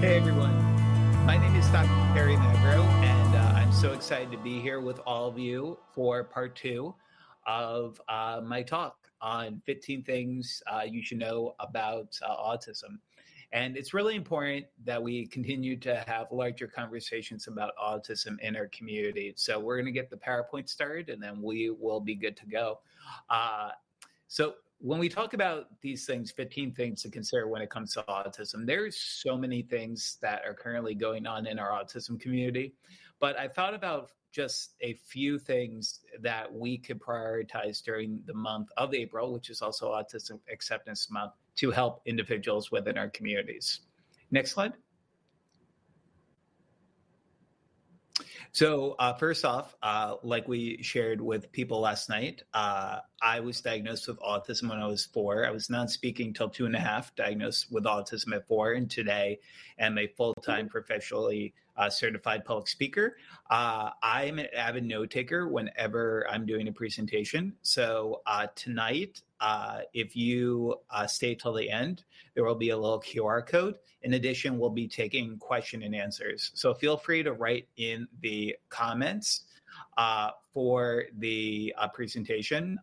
Hey everyone, my name is Dr. Kerry Magro, and uh, I'm so excited to be here with all of you for part two of uh, my talk on 15 things uh, you should know about uh, autism. And it's really important that we continue to have larger conversations about autism in our community. So we're going to get the PowerPoint started and then we will be good to go. Uh, so when we talk about these things 15 things to consider when it comes to autism there's so many things that are currently going on in our autism community but i thought about just a few things that we could prioritize during the month of april which is also autism acceptance month to help individuals within our communities. Next slide So, uh, first off, uh, like we shared with people last night, uh, I was diagnosed with autism when I was four. I was non speaking till two and a half, diagnosed with autism at four, and today am a full time professionally uh, certified public speaker. Uh, I'm an avid note taker whenever I'm doing a presentation. So, uh, if you stay till the end, there will be a little QR code in addition, we'll be taking question and answers. So feel free to write in the comments uh, for the uh, presentation.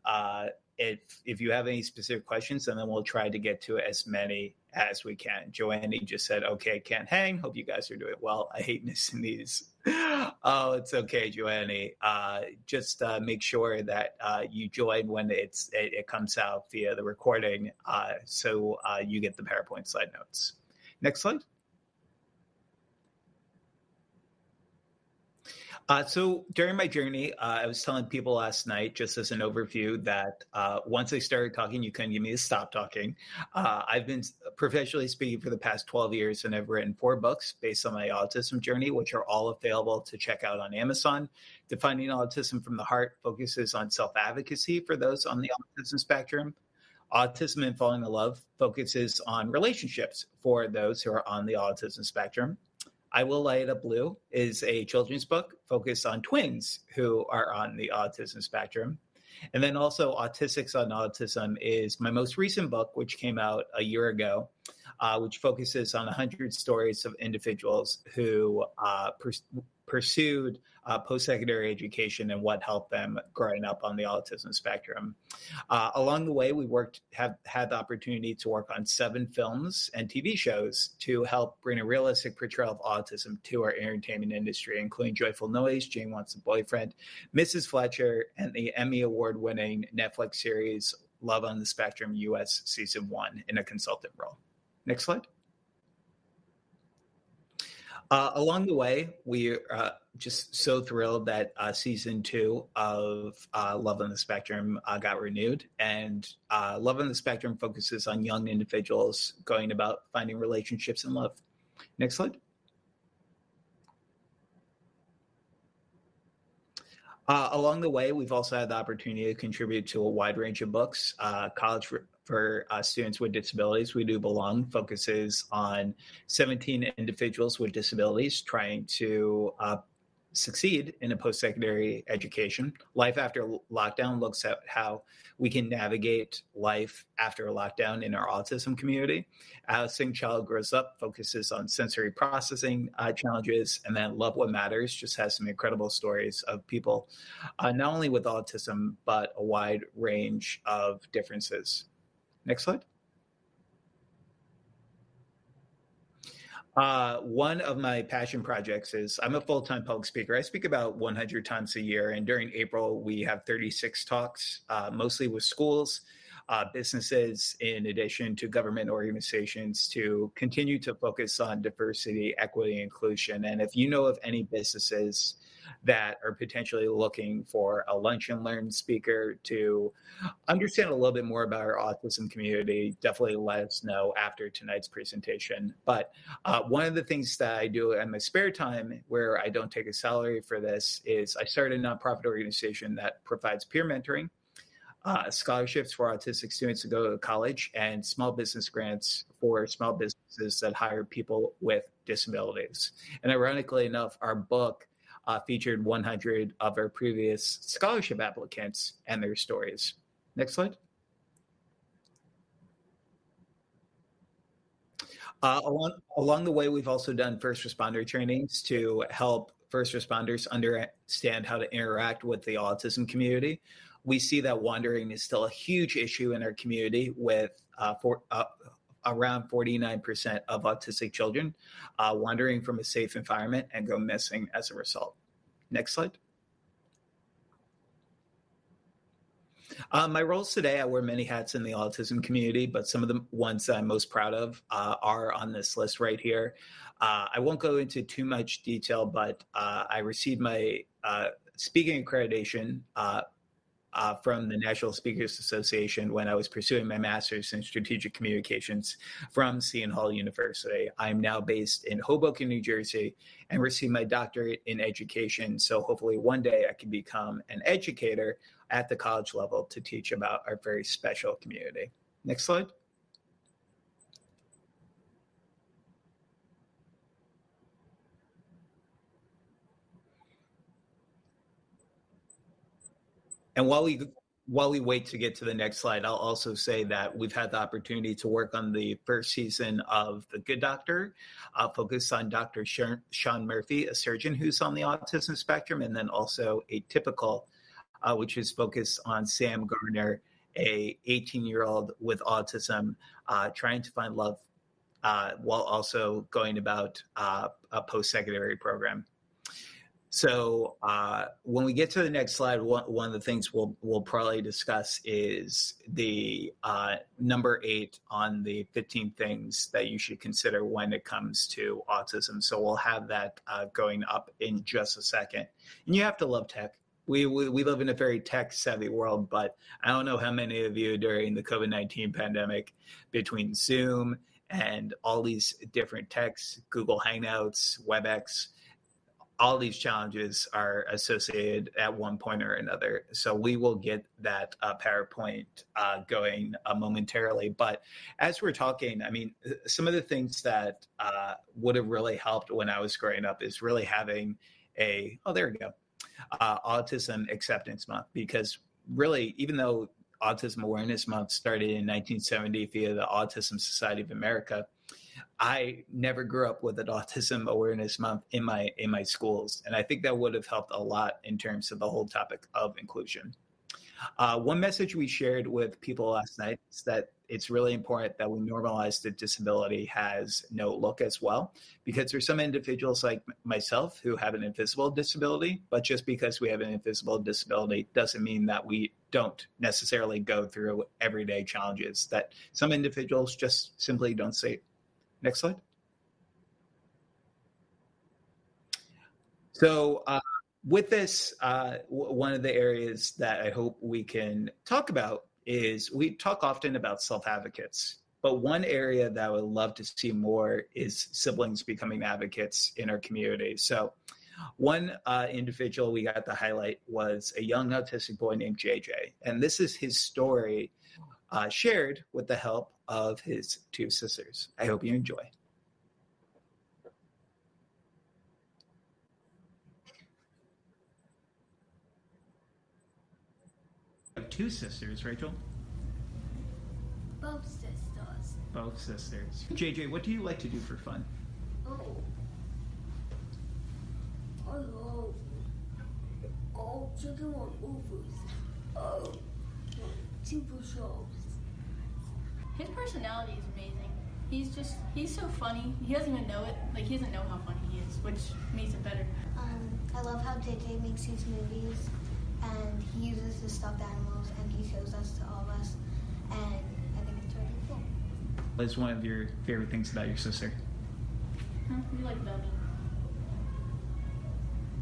If if you have any specific questions, and then we'll try to get to as many as we can. Joanne just said, "Okay, can't hang. Hope you guys are doing well." I hate missing these. oh, it's okay, Joanne. Uh, just uh, make sure that uh, you join when it's it, it, comes out via the recording, uh, so uh, you get the PowerPoint slide notes. Next slide. Uh, so during my journey, uh, I was telling people last night, just as an overview, that uh, once I started talking, you couldn't get me to stop talking. Uh, I've been professionally speaking for the past 12 years, and I've written four books based on my autism journey, which are all available to check out on Amazon. Defining Autism from the Heart focuses on self advocacy for those on the autism spectrum. Autism and Falling in Love focuses on relationships for those who are on the autism spectrum. I Will Light Up Blue is a children's book focused on twins who are on the autism spectrum. And then also, Autistics on Autism is my most recent book, which came out a year ago, uh, which focuses on 100 stories of individuals who uh, pers- pursued uh, post secondary education and what helped them growing up on the autism spectrum. Uh, along the way, we worked have had the opportunity to work on seven films and TV shows to help bring a realistic portrayal of autism to our entertainment industry, including Joyful Noise, Jane Wants a Boyfriend, Mrs. Fletcher, and the Emmy Award winning Netflix series Love on the Spectrum US Season 1 in a consultant role. Next slide. Uh, along the way, we are uh, just so thrilled that uh, season two of uh, Love on the Spectrum got renewed. And Love on the Spectrum focuses on young individuals going about finding relationships and love. Next slide. Along the way, we've also had the opportunity to contribute to a wide range of books. college for uh, students with disabilities. We do belong focuses on 17 individuals with disabilities trying to uh, succeed in a post secondary education. Life after lockdown looks at how we can navigate life after a lockdown in our autism community. Out-of-Sync Child Grows Up focuses on sensory processing uh, challenges, and then Love What Matters just has some incredible stories of people, uh, not only with autism, but a wide range of differences. Next slide. Uh, one of my passion projects is I'm a full time public speaker. I speak about 100 times a year, and during April, we have 36 talks, uh, mostly with schools, uh, businesses, in addition to government organizations, to continue to focus on diversity, equity, inclusion. And if you know of any businesses that are potentially looking for a lunch and learn speaker to understand a little bit more about our autism community, definitely let us know after tonight's presentation. But uh, one of the things that I do in my spare time where I don't take a salary for this is I started a nonprofit organization that provides peer mentoring. Uh, scholarships for autistic students to go to college and small business grants for small businesses that hire people with disabilities. And ironically enough, our book uh, featured 100 of our previous scholarship applicants and their stories. Next slide. Uh, along along the way, we've also done first responder trainings to help first responders understand how to interact with the autism community. We see that wandering is still a huge issue in our community, with uh, for, uh, around 49% of autistic children uh, wandering from a safe environment and go missing as a result. Next slide. Uh, my roles today, I wear many hats in the autism community, but some of the ones that I'm most proud of uh, are on this list right here. Uh, I won't go into too much detail, but uh, I received my uh, speaking accreditation uh, from the National Speakers Association when I was pursuing my master's in strategic communications from Seton Hall University. I'm now based in Hoboken, New Jersey, and received my doctorate in education. So hopefully one day I can become an educator at the college level to teach about our very special community. Next slide. And while we while we wait to get to the next slide, I'll also say that we've had the opportunity to work on the first season of The Good Doctor, uh, focused on Dr. Sean Murphy, a surgeon who's on the autism spectrum, and then also Atypical, uh, which is focused on Sam Gardner, a 18 year old with autism, uh, trying to find love uh, while also going about uh, a post secondary program. So uh, when we get to the next slide, one, one of the things we'll we'll probably discuss is the uh, number eight on the 15 things that you should consider when it comes to autism. So we'll have that uh, going up in just a second. And you have to love tech. We, we, we live in a very tech savvy world, but I don't know how many of you during the COVID 19 pandemic, between Zoom and all these different techs, Google Hangouts, WebEx, all these challenges are associated at one point or another. So we will get that uh, PowerPoint uh, going uh, momentarily. But as we're talking, I mean, some of the things that uh, would have really helped when I was growing up is really having a, oh, there we go, uh, Autism Acceptance Month. Because really, even though Autism Awareness Month started in 1970 via the Autism Society of America, I never grew up with an autism awareness month in my in my schools, and I think that would have helped a lot in terms of the whole topic of inclusion. Uh, one message we shared with people last night is that it's really important that we normalize that disability has no look as well, because there's some individuals like myself who have an invisible disability, but just because we have an invisible disability doesn't mean that we don't necessarily go through everyday challenges that some individuals just simply don't see Next slide. So uh, with this, uh, w- one of the areas that I hope we can talk about is we talk often about self-advocates, but one area that I would love to see more is siblings becoming advocates in our community. So one uh, individual we got to highlight was a young autistic boy named JJ, and this is his story uh, shared with the help of his two sisters. I hope you enjoy. two sisters, Rachel? Both sisters. Both sisters. JJ, what do you like to do for fun? Oh. oh I love oh, chicken on movies. Oh, super shows. His personality is amazing. He's just, he's so funny. He doesn't even know it. Like, he doesn't know how funny he is, which makes it better. Um, I love how JJ makes these movies and he uses the stuffed animals and he shows us to all of us. And I think it's really cool. What is one of your favorite things about your sister? Huh? You like about me?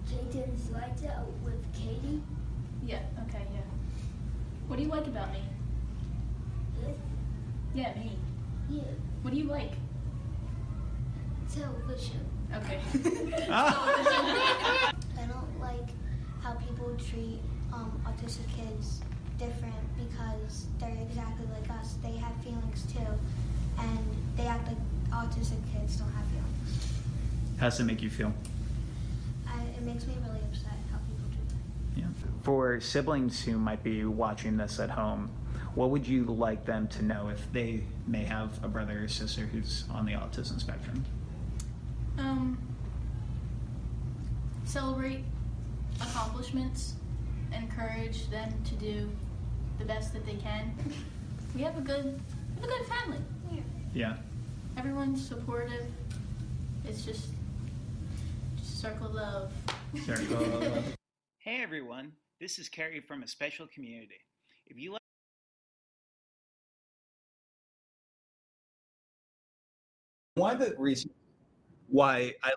Jayden's lights out with Katie. Yeah, okay, yeah. What do you like about me? Yeah, me. Yeah. What do you like? Television. Okay. I don't like how people treat um, autistic kids different because they're exactly like us. They have feelings too, and they act like autistic kids don't have feelings. How does it make you feel? I, it makes me really upset how people do that. Yeah. For siblings who might be watching this at home, what would you like them to know if they may have a brother or sister who's on the autism spectrum? Um, celebrate accomplishments, encourage them to do the best that they can. We have a good, we have a good family. Yeah. Yeah. Everyone's supportive. It's just, just circle love. Circle. Love. Hey everyone, this is Kerry from a special community. If you like one of the reasons why I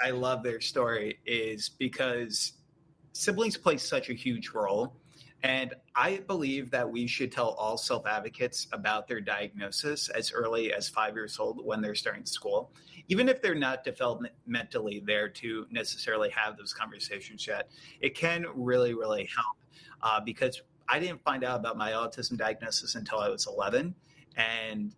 I love their story is because siblings play such a huge role. And I believe that we should tell all self advocates about their diagnosis as early as five years old when they're starting school, even if they're not developmentally there to necessarily have those conversations yet. It can really, really help uh, because I didn't find out about my autism diagnosis until I was 11. And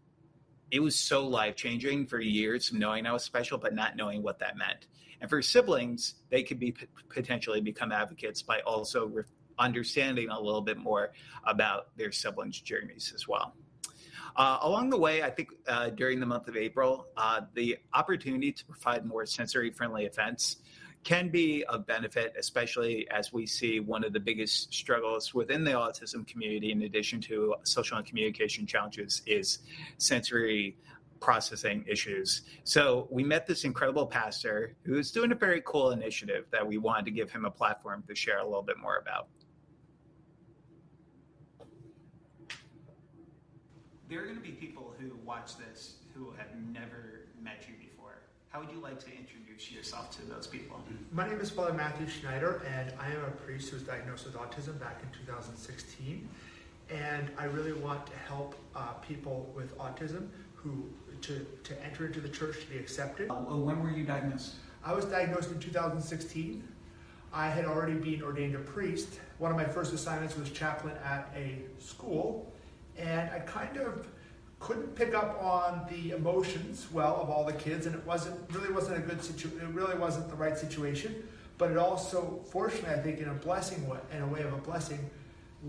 it was so life changing for years knowing I was special, but not knowing what that meant. And for siblings, they could be p- potentially become advocates by also re- understanding a little bit more about their siblings' journeys as well. Uh, along the way, I think uh, during the month of April, uh, the opportunity to provide more sensory friendly events can be of benefit, especially as we see one of the biggest struggles within the autism community, in addition to social and communication challenges, is sensory processing issues. So we met this incredible pastor who is doing a very cool initiative that we wanted to give him a platform to share a little bit more about. There are going to be people who watch this who have never met you. How would you like to introduce yourself to those people? My name is Father Matthew Schneider, and I am a priest who was diagnosed with autism back in 2016. And I really want to help uh, people with autism who to, to enter into the church to be accepted. Uh, when were you diagnosed? I was diagnosed in 2016. I had already been ordained a priest. One of my first assignments was chaplain at a school, and I kind of couldn't pick up on the emotions well of all the kids, and it wasn't really wasn't a good situation. It really wasn't the right situation. But it also, fortunately, I think, in a blessing way, in a way of a blessing,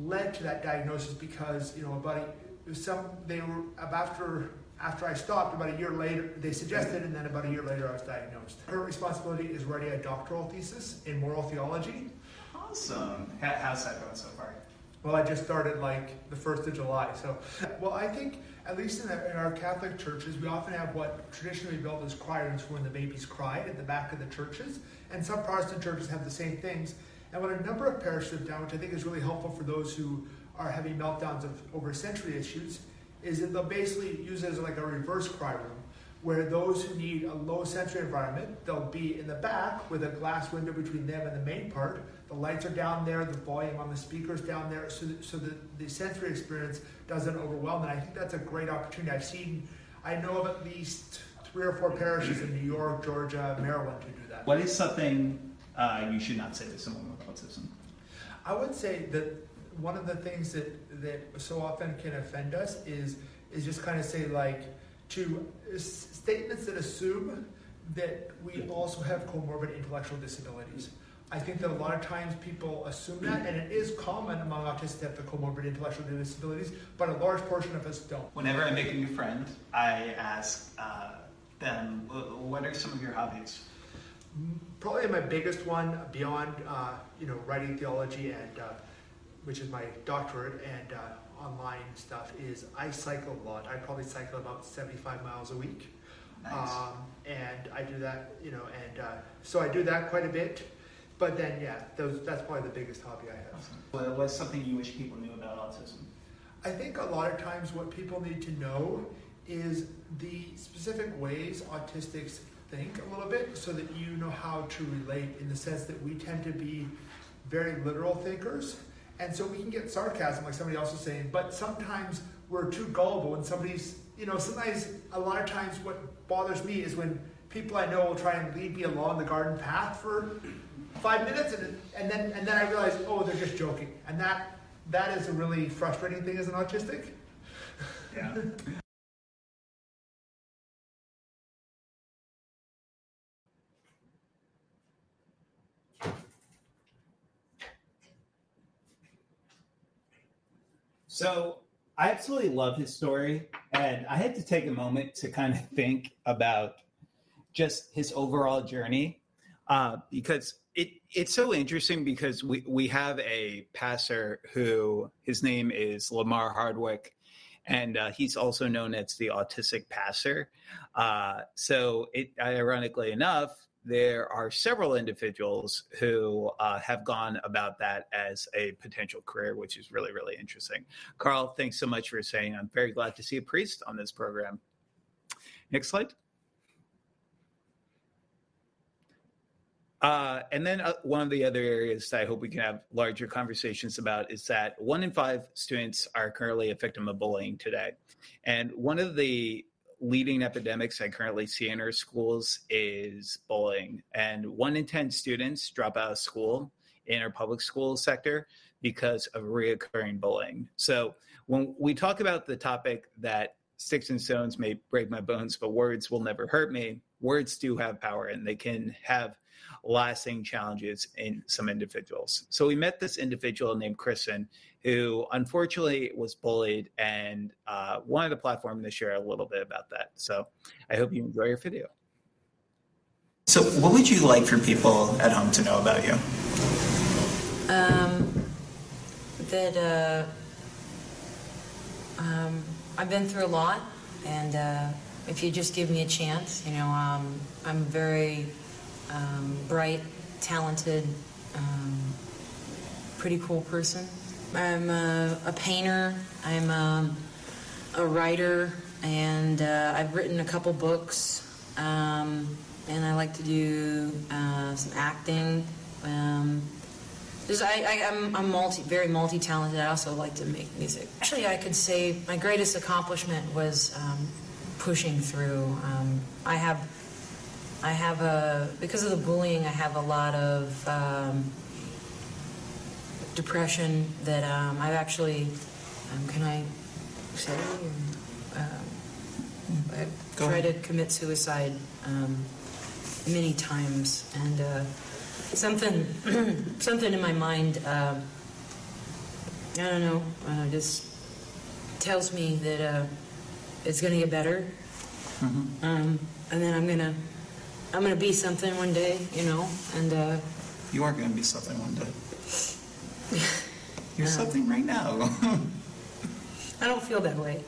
led to that diagnosis because you know about a, some they were after after I stopped about a year later they suggested and then about a year later I was diagnosed. Her responsibility is writing a doctoral thesis in moral theology. Awesome. How's that going so far? Well, I just started like the first of July. So, well, I think at least in, the, in our Catholic churches, we often have what traditionally built as cry rooms when the babies cried at the back of the churches, and some Protestant churches have the same things. And what a number of parishes have done, which I think is really helpful for those who are having meltdowns of over sensory issues, is that they'll basically use it as like a reverse cry room, where those who need a low sensory environment, they'll be in the back with a glass window between them and the main part. The lights are down there, the volume on the speakers down there, so that, so that the sensory experience doesn't overwhelm. And I think that's a great opportunity. I've seen, I know of at least three or four parishes in New York, Georgia, Maryland to do that. What is something uh, you should not say to someone with autism? I would say that one of the things that, that so often can offend us is is just kind of say like to statements that assume that we also have comorbid intellectual disabilities. I think that a lot of times people assume that, and it is common among autists to have the comorbid intellectual disabilities, but a large portion of us don't. Whenever I make a new friend, I ask uh, them, "What are some of your hobbies?" Probably my biggest one, beyond uh, you know writing theology and uh, which is my doctorate and uh, online stuff, is I cycle a lot. I probably cycle about 75 miles a week. Nice. Um, and I do that, you know, and uh, so I do that quite a bit. But then, yeah, those, that's probably the biggest hobby I have. Well, what's something you wish people knew about autism? I think a lot of times what people need to know is the specific ways autistics think a little bit so that you know how to relate in the sense that we tend to be very literal thinkers and so we can get sarcasm, like somebody else was saying, but sometimes we're too gullible and somebody's, you know, sometimes a lot of times what bothers me is when people I know will try and lead me along the garden path for five minutes and, and then and then I realized, oh, they're just joking. And that that is a really frustrating thing as an autistic. Yeah. So I absolutely love his story, and I had to take a moment to kind of think about just his overall journey uh, because it it's so interesting because we we have a passer who his name is Lamar Hardwick, and uh, he's also known as the autistic passer. Uh, so, it ironically enough, there are several individuals who uh, have gone about that as a potential career, which is really, really interesting. Carl, thanks so much for saying. I'm very glad to see a priest on this program. Next slide. Uh, and then uh, one of the other areas that I hope we can have larger conversations about is that one in five students are currently a victim of bullying today. And one of the leading epidemics I currently see in our schools is bullying. And one in 10 students drop out of school in our public school sector because of reoccurring bullying. So when we talk about the topic that sticks and stones may break my bones, but words will never hurt me, words do have power and they can have lasting challenges in some individuals. So we met this individual named Kristen who unfortunately was bullied and uh, wanted a platform to share a little bit about that. So I hope you enjoy your video. So, what would you like for people at home to know about you? Um, that uh, um, I've been through a lot, and uh, if you just give me a chance, you know, um, I'm very um, bright, talented, um, pretty cool person. I'm a, a painter. I'm a, a writer, and uh, I've written a couple books. Um, and I like to do uh, some acting. Um, I, I, am I'm multi, very multi-talented. I also like to make music. Actually, I could say my greatest accomplishment was um, pushing through. Um, I have, I have a because of the bullying. I have a lot of um, depression that um, I've actually. Um, can I say? Or, um, I Go tried ahead. to commit suicide um, many times, and uh, something, something in my mind. Uh, I don't know. Uh, just tells me that uh, it's going to get better, um, and then I'm gonna, I'm gonna be something one day, you know, and. Uh, You are going to be something one day. You're something right now. I don't feel that way.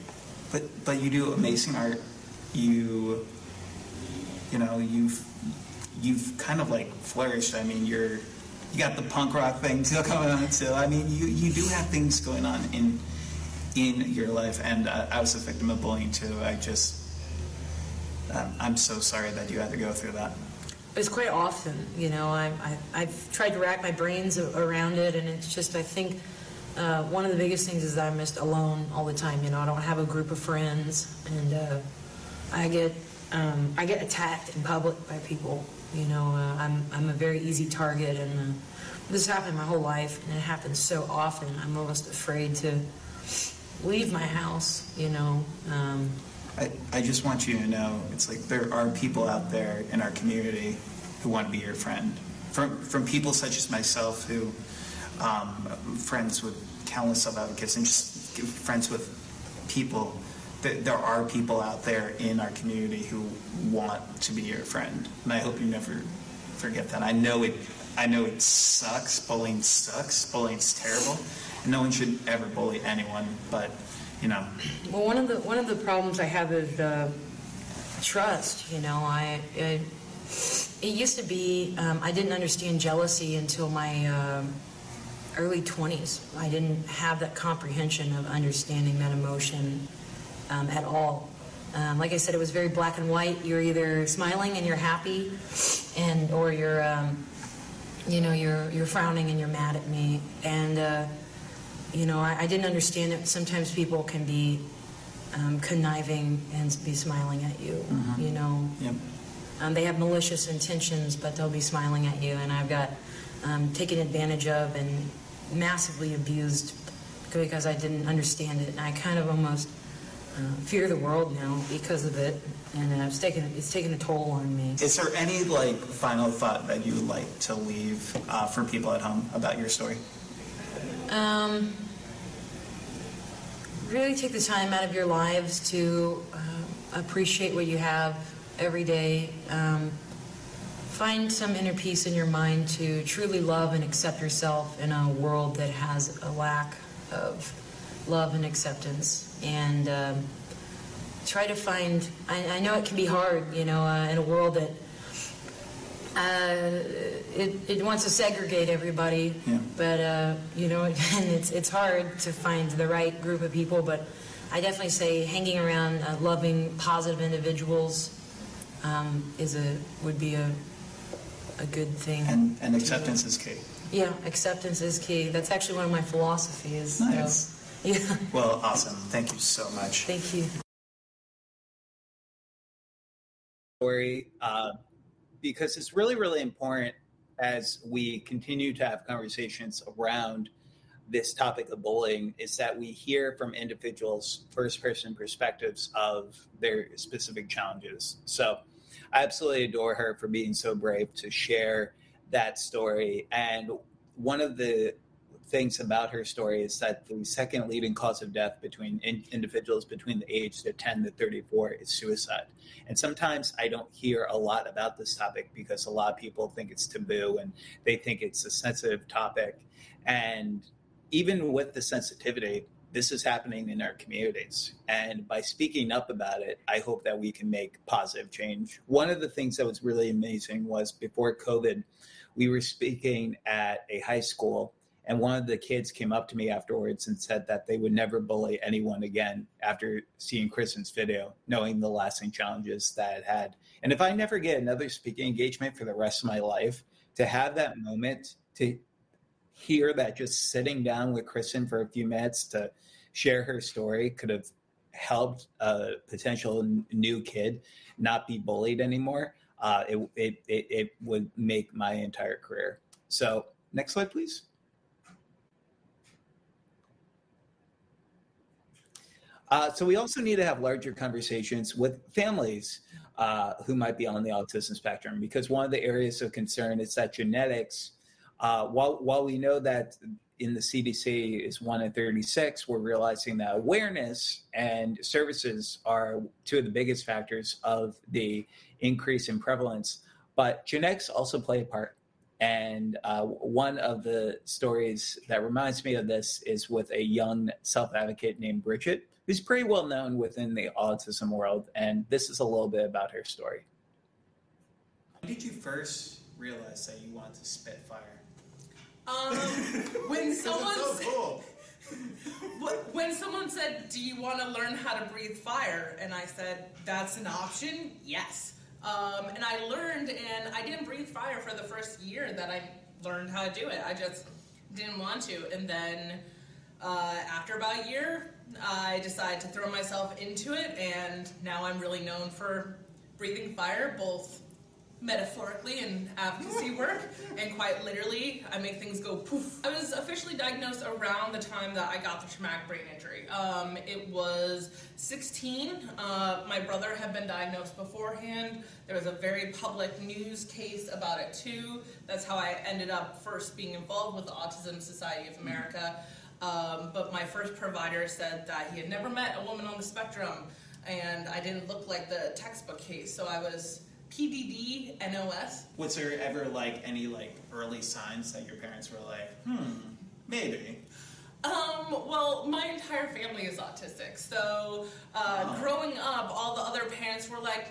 but but you do amazing art. You you know you've you've kind of like flourished. I mean you're you got the punk rock thing still coming on too. I mean you you do have things going on in in your life, and uh, I was a victim of bullying too. I just um, I'm so sorry that you had to go through that. It's quite often, you know. I, I, I've tried to rack my brains around it, and it's just, I think, uh, one of the biggest things is that I'm just alone all the time. You know, I don't have a group of friends, and uh, I get, um, I get attacked in public by people. You know, uh, I'm, I'm a very easy target, and uh, this happened my whole life, and it happens so often. I'm almost afraid to leave my house. You know. Um, I, I just want you to know it's like there are people out there in our community who want to be your friend. From, from people such as myself who um, friends with countless self advocates and just friends with people. There are people out there in our community who want to be your friend, and I hope you never forget that. I know it. I know it sucks. Bullying sucks. Bullying's terrible, and no one should ever bully anyone. But you know, Well, one of the one of the problems I have is uh, trust. You know, I it, used to be um, I didn't understand jealousy until my um early twenties. I didn't have that comprehension of understanding that emotion um, at all. Um, like I said, it was very black and white. You're either smiling and you're happy, and or you're um, you know you're you're frowning and you're mad at me and. Uh, you know, I, I didn't understand that sometimes people can be um, conniving and be smiling at you. You know, yep. um, they have malicious intentions, but they'll be smiling at you. And I've got um, taken advantage of and massively abused because I didn't understand it. And I kind of almost uh, fear the world now because of it, and uh, it's taken it's taken a toll on me. Is there any like final thought that you would like to leave uh, for people at home about your story? Um, really take the time out of your lives to uh, appreciate what you have every day. Um, find some inner peace in your mind to truly love and accept yourself in a world that has a lack of love and acceptance. And um, try to find, I, I, know it can be hard, you know, uh, in a world that uh, it, it wants to segregate everybody, Yeah. but uh, you know, and it's it's hard to find the right group of people. But I definitely say hanging around uh, loving, positive individuals um, is a would be a a good thing. And, and acceptance is key. yeah, acceptance is key. That's actually one of my philosophies. Nice. So, yeah, Well, awesome. Thank you so much. thank you. story uh, because it's really, really important as we continue to have conversations around this topic of bullying is that we hear from individuals first person perspectives of their specific challenges. So I absolutely adore her for being so brave to share that story. And one of the things about her story is that the second leading cause of death between in, individuals between the age of 10 to 34 is suicide. And sometimes I don't hear a lot about this topic because a lot of people think it's taboo and they think it's a sensitive topic. And even with the sensitivity, this is happening in our communities. And by speaking up about it, I hope that we can make positive change. One of the things that was really amazing was before COVID, we were speaking at a high school and one of the kids came up to me afterwards and said that they would never bully anyone again after seeing Kristen's video, knowing the lasting challenges that it had. And if I never get another speaking engagement for the rest of my life, to have that moment to hear that just sitting down with Kristen for a few minutes to share her story could have helped a potential n- new kid not be bullied anymore, uh, it, it, it, it would make my entire career. So, next slide, please. Uh, so we also need to have larger conversations with families uh, who might be on the autism spectrum because one of the areas of concern is that genetics, uh, while, while we know that in the CDC is 1 in 36, we're realizing that awareness and services are two of the biggest factors of the increase in prevalence. But genetics also play a part. And uh, one of the stories that reminds me of this is with a young self advocate named Bridget who's pretty well known within the autism world. And this is a little bit about her story. When did you first realize that you wanted to spit fire? Um, when someone so said, cool. Wh- when someone said, "Do you want to learn how to breathe fire?" and I said, "That's an option." Yes. Um, and I learned, and I didn't breathe fire for the first year that I learned how to do it. I just didn't want to, and then uh, after about a year, I decided to throw myself into it, and now I'm really known for breathing fire, both metaphorically and advocacy work, and quite literally, I make things go poof. I was officially diagnosed around the time that I got the traumatic brain injury. Um, it was 16. Uh, my brother had been diagnosed beforehand. There was a very public news case about it too. That's how I ended up first being involved with the Autism Society of America. Um, but my first provider said that he had never met a woman on the spectrum, and I didn't look like the textbook case, so I was PDD NOS. Was there ever like any like early signs that your parents were like, hmm, maybe? Um, well, my entire family is autistic, so uh, Oh. growing up, all the other parents were like,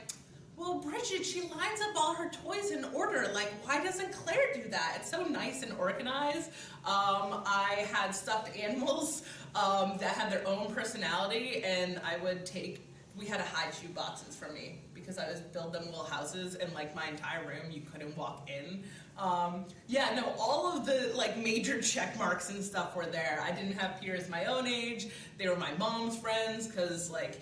well, Bridget, she lines up all her toys in order. Like, why doesn't Claire do that? It's so nice and organized. Um, I had stuffed animals um, that had their own personality, and I would take. We had to hide shoe boxes from me because I was build them little houses, and like my entire room, you couldn't walk in. Um, yeah, no, all of the like major check marks and stuff were there. I didn't have peers my own age. They were my mom's friends because like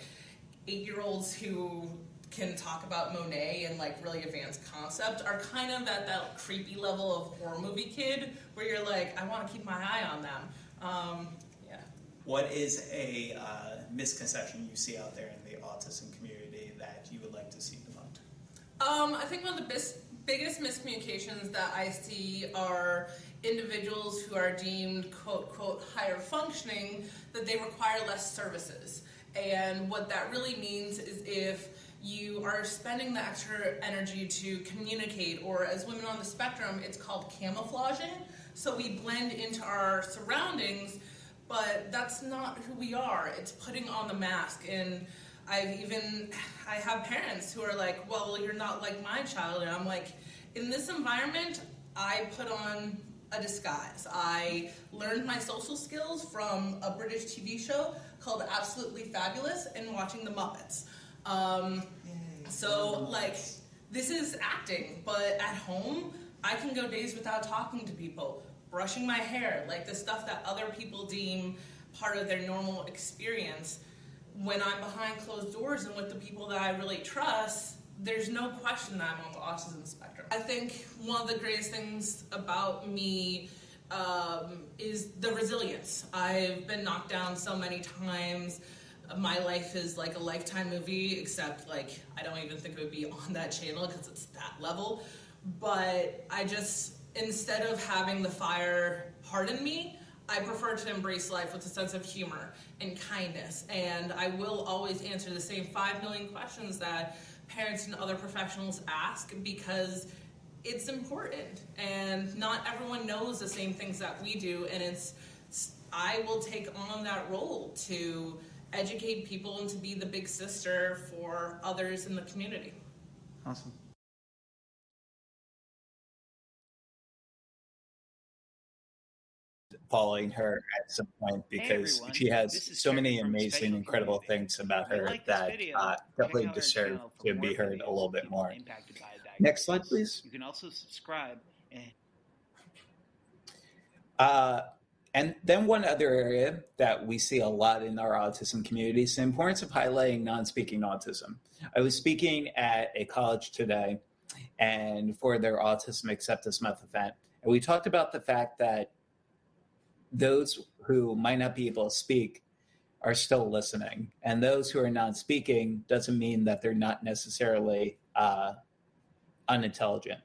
eight year olds who can talk about Monet and like really advanced concept are kind of at that creepy level of horror movie kid where you're like, I want to keep my eye on them. Um, yeah. What is a uh, misconception you see out there in the autism community that you would like to see debunked? Um, I think one of the bis- biggest miscommunications that I see are individuals who are deemed quote quote higher functioning that they require less services. And what that really means is if you are spending the extra energy to communicate, or as women on the spectrum, it's called camouflaging. So we blend into our surroundings, but that's not who we are. It's putting on the mask. And I've even, I have parents who are like, well, you're not like my child. And I'm like, in this environment, I put on a disguise. I learned my social skills from a British TV show called Absolutely Fabulous and watching The Muppets. Um, so, like, this is acting, but at home, I can go days without talking to people, brushing my hair, like the stuff that other people deem part of their normal experience. When I'm behind closed doors and with the people that I really trust, there's no question that I'm on the autism spectrum. I think one of the greatest things about me um, is the resilience. I've been knocked down so many times. My life is like a lifetime movie, except like I don't even think it would be on that channel because it's that level. But I just, instead of having the fire harden me, I prefer to embrace life with a sense of humor and kindness. And I will always answer the same five million questions that parents and other professionals ask because it's important and not everyone knows the same things that we do and it's i will take on that role to educate people and to be the big sister for others in the community awesome following her at some point because hey she has so many amazing, incredible things about her like that video, uh, definitely deserve to be heard a little bit more. Next slide, please. You can also subscribe. And, uh, and then one other area that we see a lot in our autism community is the importance of highlighting non-speaking autism. I was speaking at a college today and for their autism acceptance month event and we talked about the fact that those who might not be able to speak are still listening, and those who are not speaking doesn't mean that they're not necessarily uh, unintelligent.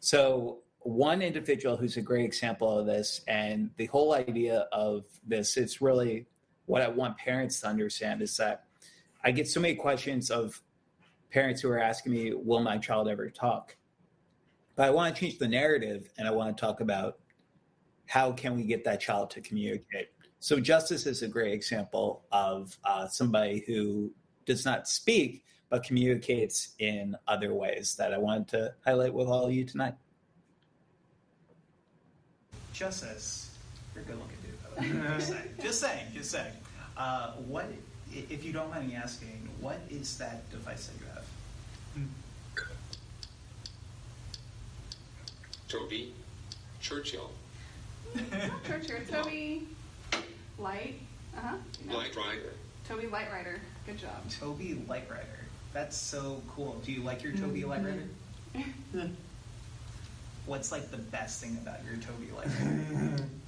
So one individual who's a great example of this, and the whole idea of this, it's really what I want parents to understand is that I get so many questions of parents who are asking me, Will my child ever talk? But I want to change the narrative and I want to talk about how can we get that child to communicate? So, Justice is a great example of uh, somebody who does not speak but communicates in other ways that I wanted to highlight with all of you tonight. Justice, you're a good looking dude. just saying, just saying. Just saying. Uh, what, if you don't mind me asking, what is that device that you have? Toby Churchill. Churchill. Toby Light. Uh huh. Lightwriter. Toby Lightwriter. Good job. Toby Lightwriter. That's so cool. Do you like your Toby Lightwriter? What's like the best thing about your Toby life?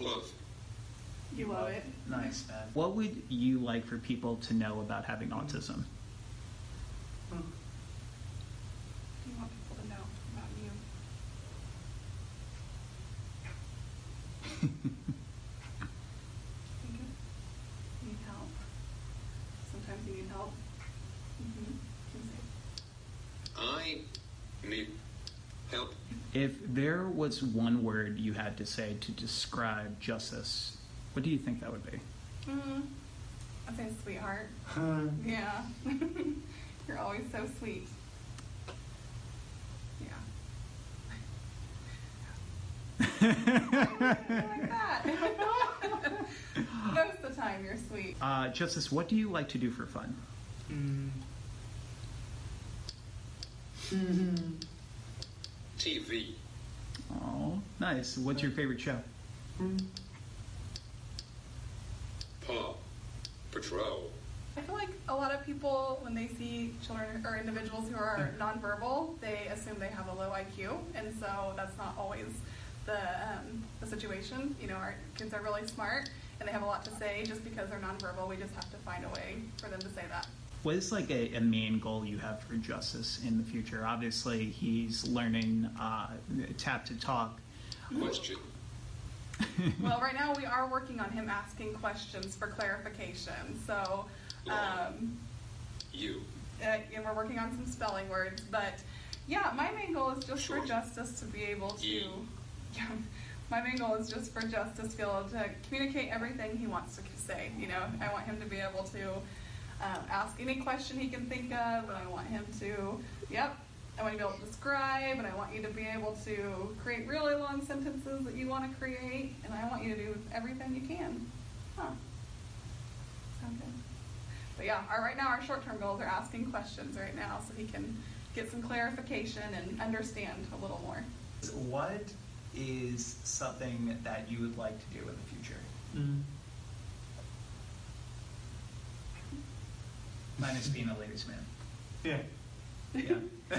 Love. You love it. Nice, man. What would you like for people to know about having autism? Hmm. you want people to know about you? Think it? Need help? Sometimes you need help. Mm-hmm. I need help. If there was one word you had to say to describe justice, what do you think that would be? Mm, I'd say sweetheart. yeah. You're always so sweet. Yeah. like that. Most of the time, you're sweet. Uh, Justice, what do you like to do for fun? TV. Oh, nice. What's your favorite show? Paw Patrol. I feel like a lot of people, when they see children or individuals who are nonverbal, they assume they have a low IQ, and so that's not always the um, the situation. You know, our kids are really smart and they have a lot to say. Just because they're nonverbal, we just have to find a way for them to say that. What is like a, a main goal you have for Justice in the future? Obviously, he's learning uh, tap to talk. Question. well, right now we are working on him asking questions for clarification. So, um, You. uh, and we're working on some spelling words. But yeah, my main goal is just for Justice to be able to. You. Yeah, my main goal is just for Justice to be able to communicate everything he wants to say. You know, I want him to be able to um, ask any question he can think of, and I want him to, yep, I want you to be able to describe, and I want you to be able to create really long sentences that you want to create, and I want you to do everything you can. Huh. Sound good. But yeah, our, right now our short-term goals are asking questions right now so he can get some clarification and understand a little more. What is something that you would like to do in the future? Minus being a ladies' man. Yeah. Yeah.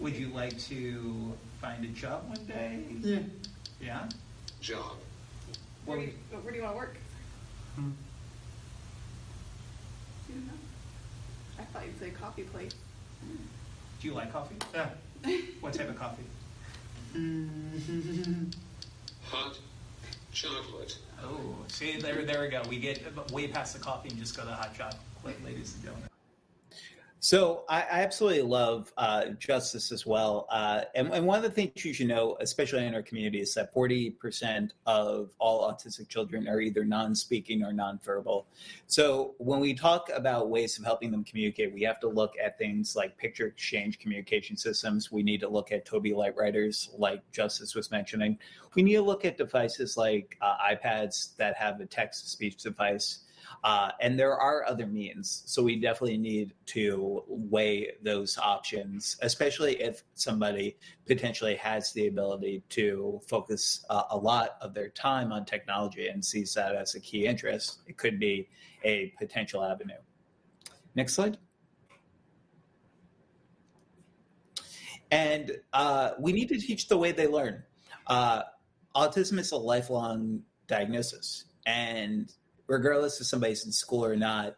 would you like to find a job one day? Yeah. Yeah? Job. Where do you, where do you want to work? Hmm. Do you know? I thought you'd say coffee place. Do you like coffee? Yeah. What type of coffee? Hot chocolate. Oh, see, there, there we go. We get way past the coffee and just go to the hot chocolate, ladies and gentlemen. So I, I absolutely love uh, justice as well, uh, and, and one of the things you should know, especially in our community, is that forty percent of all autistic children are either non-speaking or non verbal. So when we talk about ways of helping them communicate, we have to look at things like picture exchange communication systems. We need to look at Toby Lightwriters, like Justice was mentioning. We need to look at devices like uh, iPads that have a text-to-speech device. Uh, and there are other means. So we definitely need to weigh those options, especially if somebody potentially has the ability to focus uh, a lot of their time on technology and sees that as a key interest. It could be a potential avenue. Next slide. And uh, we need to teach the way they learn. Uh, autism is a lifelong diagnosis. And regardless if somebody's in school or not,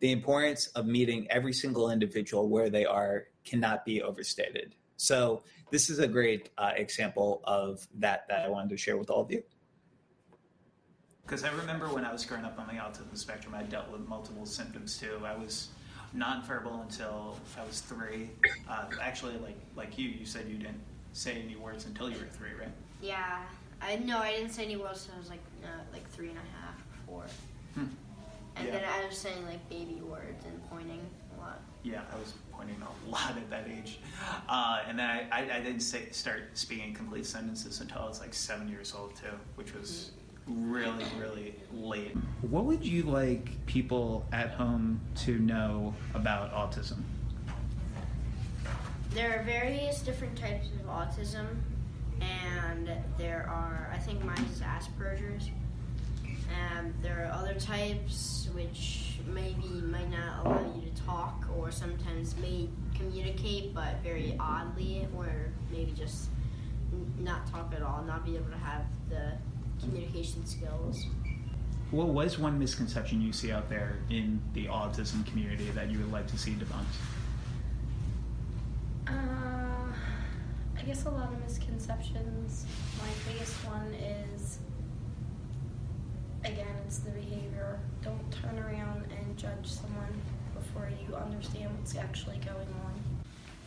the importance of meeting every single individual where they are cannot be overstated. So this is a great uh, example of that that I wanted to share with all of you. Because I remember when I was growing up on the autism spectrum, I dealt with multiple symptoms too. I was nonverbal until I was three. Uh, actually, like like you, you said you didn't say any words until you were three, right? Yeah, I no, I didn't say any words. until I was like uh, like three and a half, four, Hmm. and Yeah. then I was saying like baby words and pointing a lot. Yeah, I was pointing a lot at that age, uh, and then I, I, I didn't say, start speaking complete sentences until I was like seven years old too, which was really really late. What would you like people at home to know about autism? There are various different types of autism, and there are I think mine is Asperger's. And there are other types which maybe might not allow you to talk, or sometimes may communicate but very oddly, or maybe just not talk at all, not be able to have the communication skills. What was one misconception you see out there in the autism community that you would like to see debunked? Uh, I guess a lot of misconceptions. My biggest one is the behavior. Don't turn around and judge someone before you understand what's actually going on.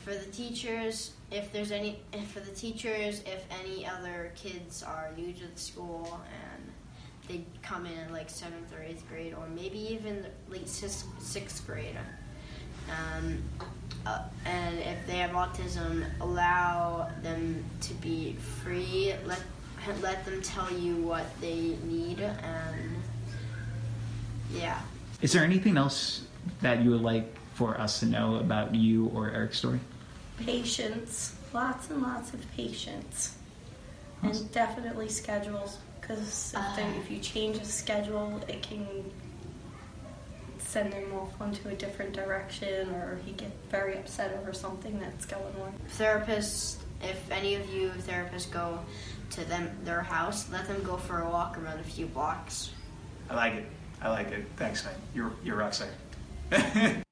For the teachers, if there's any, for the teachers, if any other kids are new to the school and they come in like seventh or eighth grade, or maybe even late sixth grade, um, uh, and if they have autism, allow them to be free. Let let them tell you what they need, and yeah. Is there anything else that you would like for us to know about you or Eric's story? Patience, lots and lots of patience, and definitely schedules. Because if, they- uh. if you change a schedule, it can send him off onto a different direction, or he get very upset over something that's going on. therapists if any of you therapists go to them their house let them go for a walk around a few blocks I like it. I like it. Thanks, man. You're you're rock star. hey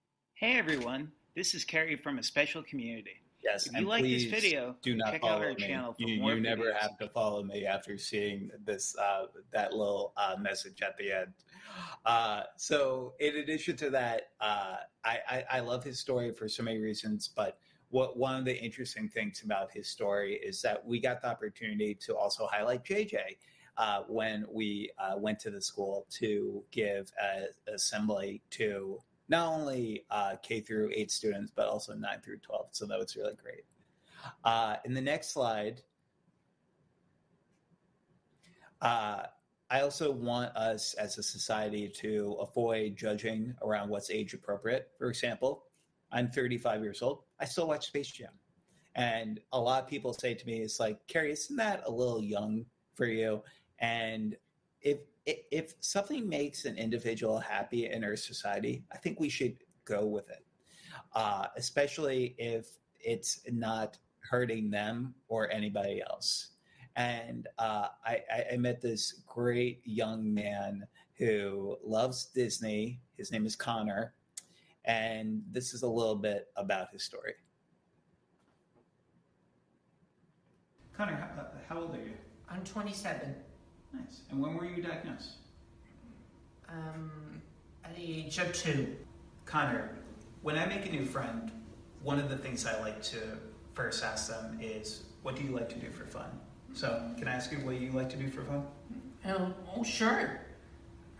everyone, this is Kerry from a special community. Yes, if you and like this please video, do not check follow out our me. channel for you, more you never videos. have to follow me after seeing this uh, that little uh, message at the end. Uh, so, in addition to that, uh, I, I, I love his story for so many reasons. But what one of the interesting things about his story is that we got the opportunity to also highlight JJ uh, when we uh, went to the school to give a assembly to not only uh, K through eight students, but also nine through 12. So that was really great. Uh, in the next slide, uh, I also want us as a society to avoid judging around what's age appropriate. For example, I'm 35 years old. I still watch Space Jam. And a lot of people say to me, it's like, Kerry, isn't that a little young for you? And if if something makes an individual happy in our society, I think we should go with it, uh, especially if it's not hurting them or anybody else. And uh, I, I met this great young man who loves Disney. His name is Connor. And this is a little bit about his story. Connor, how, how old are you? I'm 27. Nice. And when were you diagnosed? Um, at the age of two. Connor, when I make a new friend, one of the things I like to first ask them is, what do you like to do for fun? So, can I ask you what you like to do for fun? Oh, oh sure.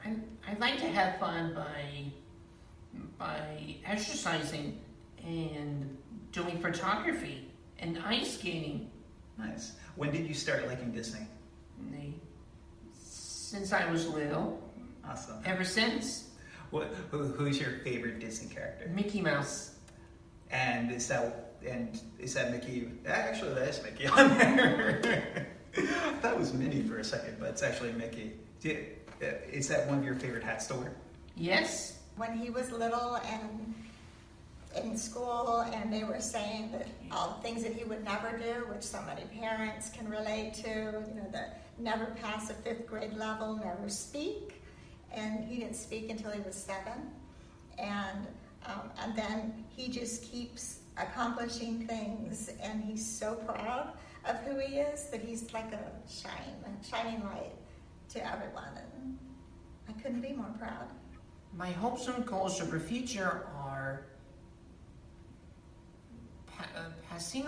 I, I like to have fun by by exercising and doing photography and ice skating. Nice. When did you start liking Disney? Since I was little. Awesome. Ever since. What? Who, who's your favorite Disney character? Mickey Mouse. And is that and is that Mickey? Actually, that is Mickey on there. that was Minnie for a second, but it's actually Mickey. Uh, is that one of your favorite hats to wear? Yes. When he was little and in school, and they were saying that all the things that he would never do, which so many parents can relate to, you know, the never pass a fifth grade level, never speak, and he didn't speak until he was seven, and um, and then he just keeps accomplishing things, and he's so proud of who he is that he's like a shine, a shining light to everyone, and I couldn't be more proud. My hopes and goals for the future are pa- uh, passing,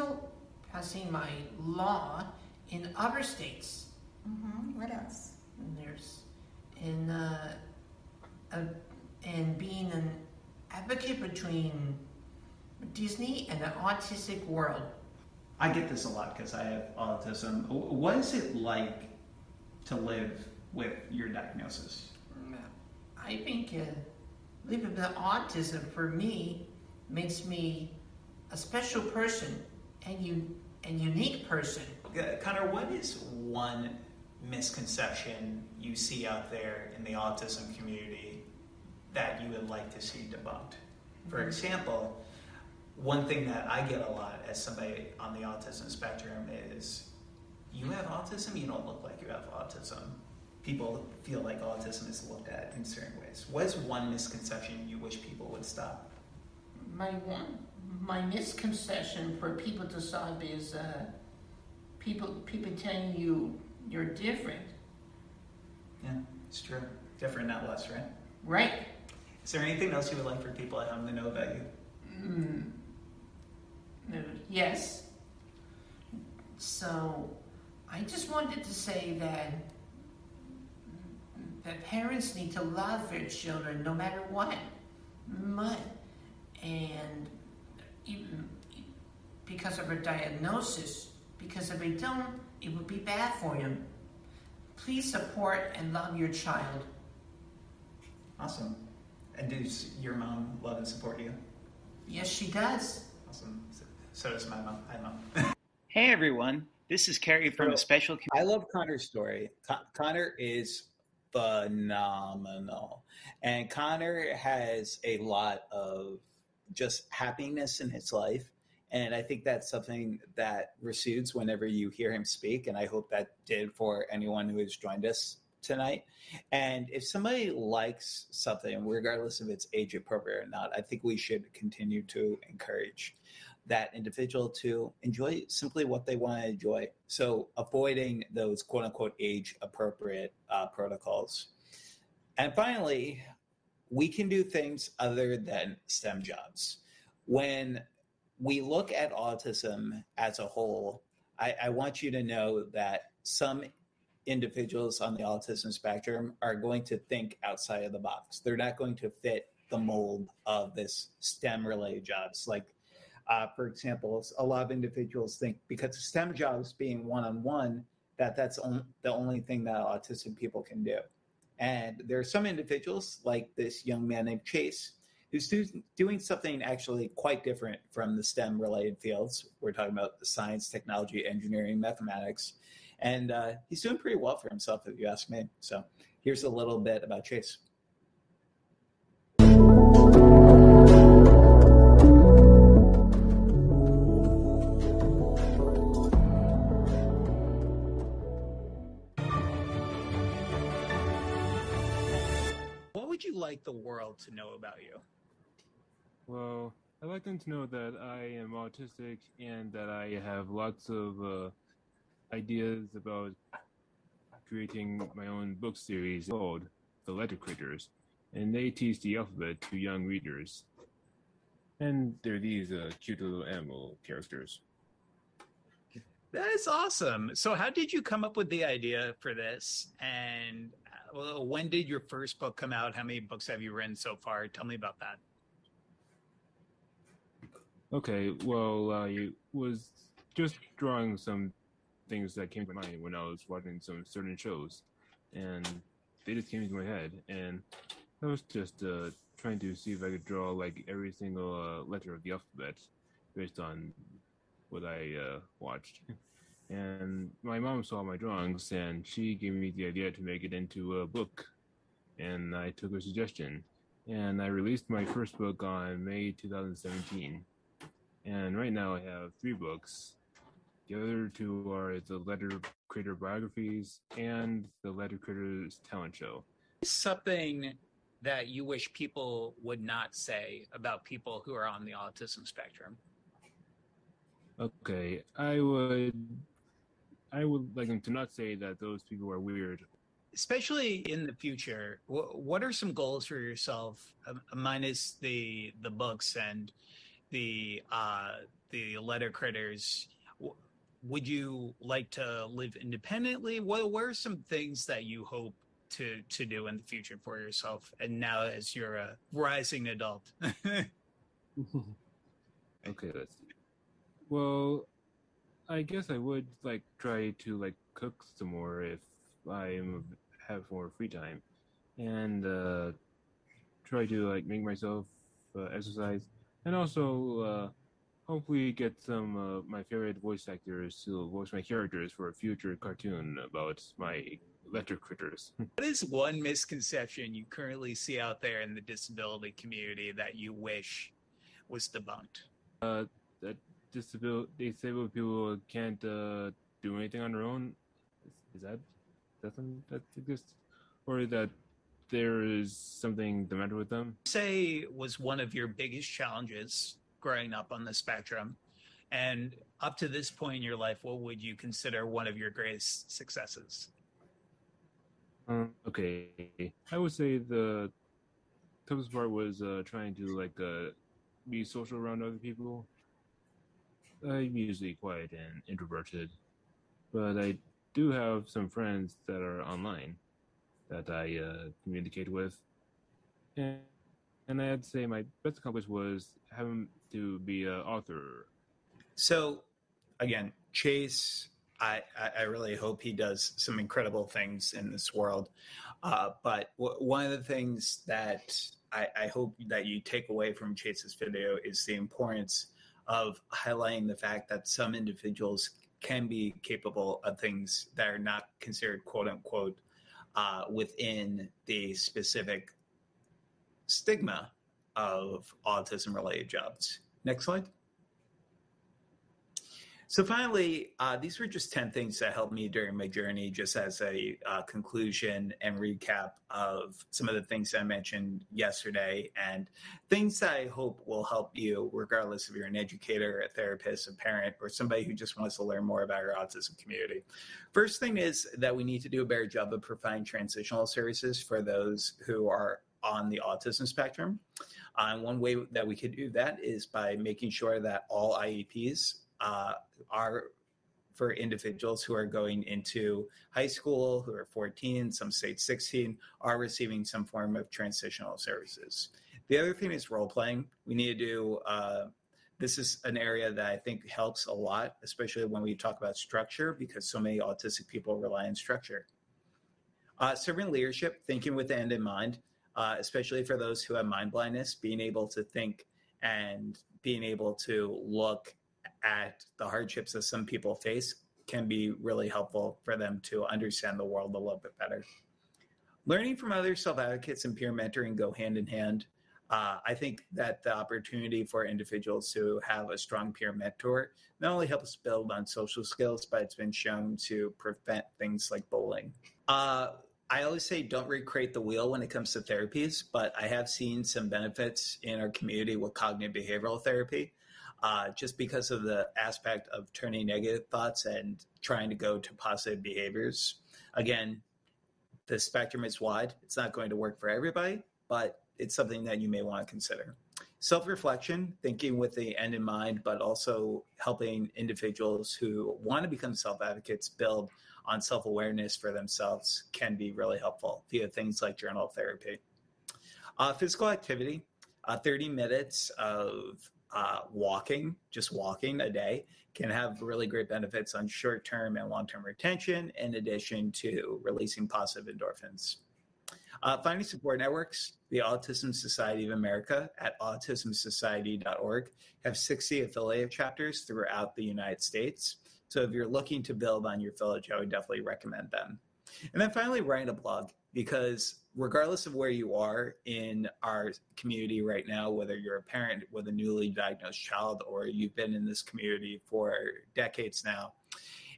passing my law in other states. Mm-hmm. What else? And there's in uh, uh, and being an advocate between Disney and the autistic world. I get this a lot because I have autism. What is it like to live with your diagnosis? I think uh, living with autism for me makes me a special person and you and unique person. Uh, Connor, what is one misconception you see out there in the autism community that you would like to see debunked? For example, one thing that I get a lot as somebody on the autism spectrum is you have autism, you don't look like you have autism. People feel like autism is looked at in certain ways. What is one misconception you wish people would stop? My one, my misconception for people to stop is uh, people people telling you you're different. Yeah, it's true. Different, not less, right? Right. Is there anything else you would like for people at home to know about you? Mm. Yes. So, I just wanted to say that that parents need to love their children no matter what, what, and even because of a diagnosis, because if they don't, it would be bad for them. Please support and love your child. Awesome. And does your mom love and support you? Yes, she does. Awesome. So, so does my mom. Hi, mom. hey, everyone. This is Kerry from a special. I love Connor's story. Con- Connor is phenomenal, and Connor has a lot of just happiness in his life. And I think that's something that recedes whenever you hear him speak. And I hope that did for anyone who has joined us tonight. And if somebody likes something, regardless of it's age appropriate or not, I think we should continue to encourage that individual to enjoy simply what they want to enjoy. So avoiding those quote unquote age appropriate uh, protocols. And finally, we can do things other than STEM jobs. When we look at autism as a whole, I, I want you to know that some individuals on the autism spectrum are going to think outside of the box. They're not going to fit the mold of this STEM related jobs. Like, uh, for example, a lot of individuals think because STEM jobs being one on one, that that's on, the only thing that autistic people can do. And there are some individuals, like this young man named Chase, who's doing something actually quite different from the STEM related fields. We're talking about the science, technology, engineering, mathematics. And uh, he's doing pretty well for himself, if you ask me. So here's a little bit about Chase. What would you like the world to know about you? Well, I'd like them to know that I am autistic and that I have lots of uh, ideas about creating my own book series called The Letter Critters, and they teach the alphabet to young readers. And they're these uh, cute little animal characters. That is awesome. So, how did you come up with the idea for this? And uh, well, when did your first book come out? How many books have you written so far? Tell me about that. Okay, well, I was just drawing some things that came to mind when I was watching some certain shows, and they just came into my head, and I was just uh, trying to see if I could draw like every single uh, letter of the alphabet based on what I uh, watched. And my mom saw my drawings, and she gave me the idea to make it into a book, and I took her suggestion, and I released my first book on May 2017. And right now I have three books. The other two are the Letter Critter biographies and the Letter Critters talent show. Something that you wish people would not say about people who are on the autism spectrum. Okay, I would I would like them to not say that those people are weird. Especially in the future, what are some goals for yourself, um, minus the the books and the uh, the letter critters? Would you like to live independently? What what are some things that you hope to to do in the future for yourself? And now, as you're a rising adult, Okay, let's see. Well, I guess I would like try to like cook some more if I have more free time, and uh, try to like make myself uh, exercise, and also uh, hopefully get some uh, my favorite voice actors to voice my characters for a future cartoon about my letter critters. what is one misconception you currently see out there in the disability community that you wish was debunked? uh, that disabled disabled people can't uh, do anything on their own. Is, is that doesn't that exist, or that there is something the matter with them? say was one of your biggest challenges growing up on the spectrum and up to this point in your life what would you consider one of your greatest successes Um, okay, I would say the toughest part was uh, trying to like uh, be social around other people. I'm usually quiet and introverted, but I do have some friends that are online that I uh, communicate with, and and I'd say my best accomplishment was having to be an author. so again chase I, I I really hope he does some incredible things in this world. Uh, but w- one of the things that I, I hope that you take away from Chase's video is the importance of highlighting the fact that some individuals can be capable of things that are not considered quote unquote uh, within the specific stigma of autism related jobs. Next slide. So finally, uh, these were just 10 things that helped me during my journey, just as a uh, conclusion and recap of some of the things I mentioned yesterday and things that I hope will help you, regardless if you're an educator, a therapist, a parent, or somebody who just wants to learn more about our autism community. First thing is that we need to do a better job of providing transitional services for those who are on the autism spectrum. Uh, and one way that we could do that is by making sure that all IEPs uh, are for individuals who are going into high school, who are 14, some state 16, are receiving some form of transitional services. The other thing is role playing. We need to do, uh, this is an area that I think helps a lot, especially when we talk about structure, because so many autistic people rely on structure. Uh, leadership, thinking with the end in mind, uh, especially for those who have mind blindness, being able to think and being able to look at the hardships that some people face can be really helpful for them to understand the world a little bit better. Learning from other self advocates and peer mentoring go hand in hand. Uh, I think that the opportunity for individuals to have a strong peer mentor not only helps build on social skills, but it's been shown to prevent things like bullying. Uh, I always say don't recreate the wheel when it comes to therapies, but I have seen some benefits in our community with cognitive behavioral therapy uh, just because of the aspect of turning negative thoughts and trying to go to positive behaviors. Again, the spectrum is wide. It's not going to work for everybody, but it's something that you may want to consider. Self reflection, thinking with the end in mind, but also helping individuals who want to become self advocates build on self awareness for themselves can be really helpful via things like journal therapy. Uh, physical activity, uh, 30 minutes of uh, walking, just walking a day, can have really great benefits on short term and long term retention, in addition to releasing positive endorphins. Uh, finding support networks, the Autism Society of America at autismsociety.org have 60 affiliate chapters throughout the United States. So if you're looking to build on your village, I would definitely recommend them. And then finally, writing a blog because regardless of where you are in our community right now, whether you're a parent with a newly diagnosed child or you've been in this community for decades now,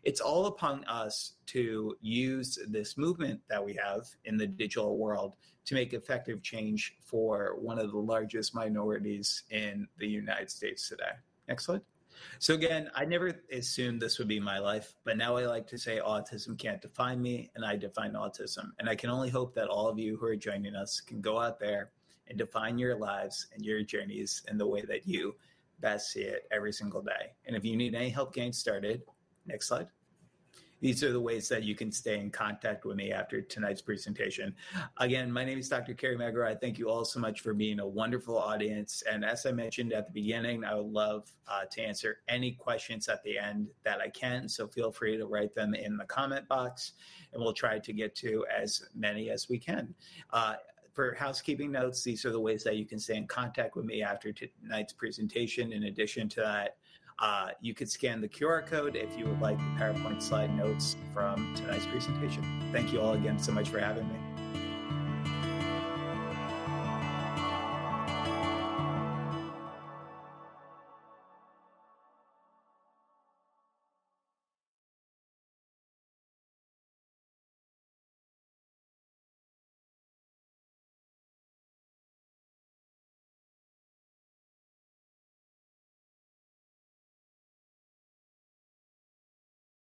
it's all upon us to use this movement that we have in the digital world to make effective change for one of the largest minorities in the United States today. Next slide. So again, I never assumed this would be my life, but now I like to say autism can't define me and I define autism. And I can only hope that all of you who are joining us can go out there and define your lives and your journeys in the way that you best see it every single day. And if you need any help getting started, next slide these are the ways that you can stay in contact with me after tonight's presentation. Again, my name is Dr. Kerry I Thank you all so much for being a wonderful audience. And as I mentioned at the beginning, I would love uh, to answer any questions at the end that I can. So feel free to write them in the comment box, and we'll try to get to as many as we can. Uh, for housekeeping notes, these are the ways that you can stay in contact with me after tonight's presentation. In addition to that, uh, you could scan the QR code if you would like the PowerPoint slide notes from tonight's presentation. Thank you all again so much for having me.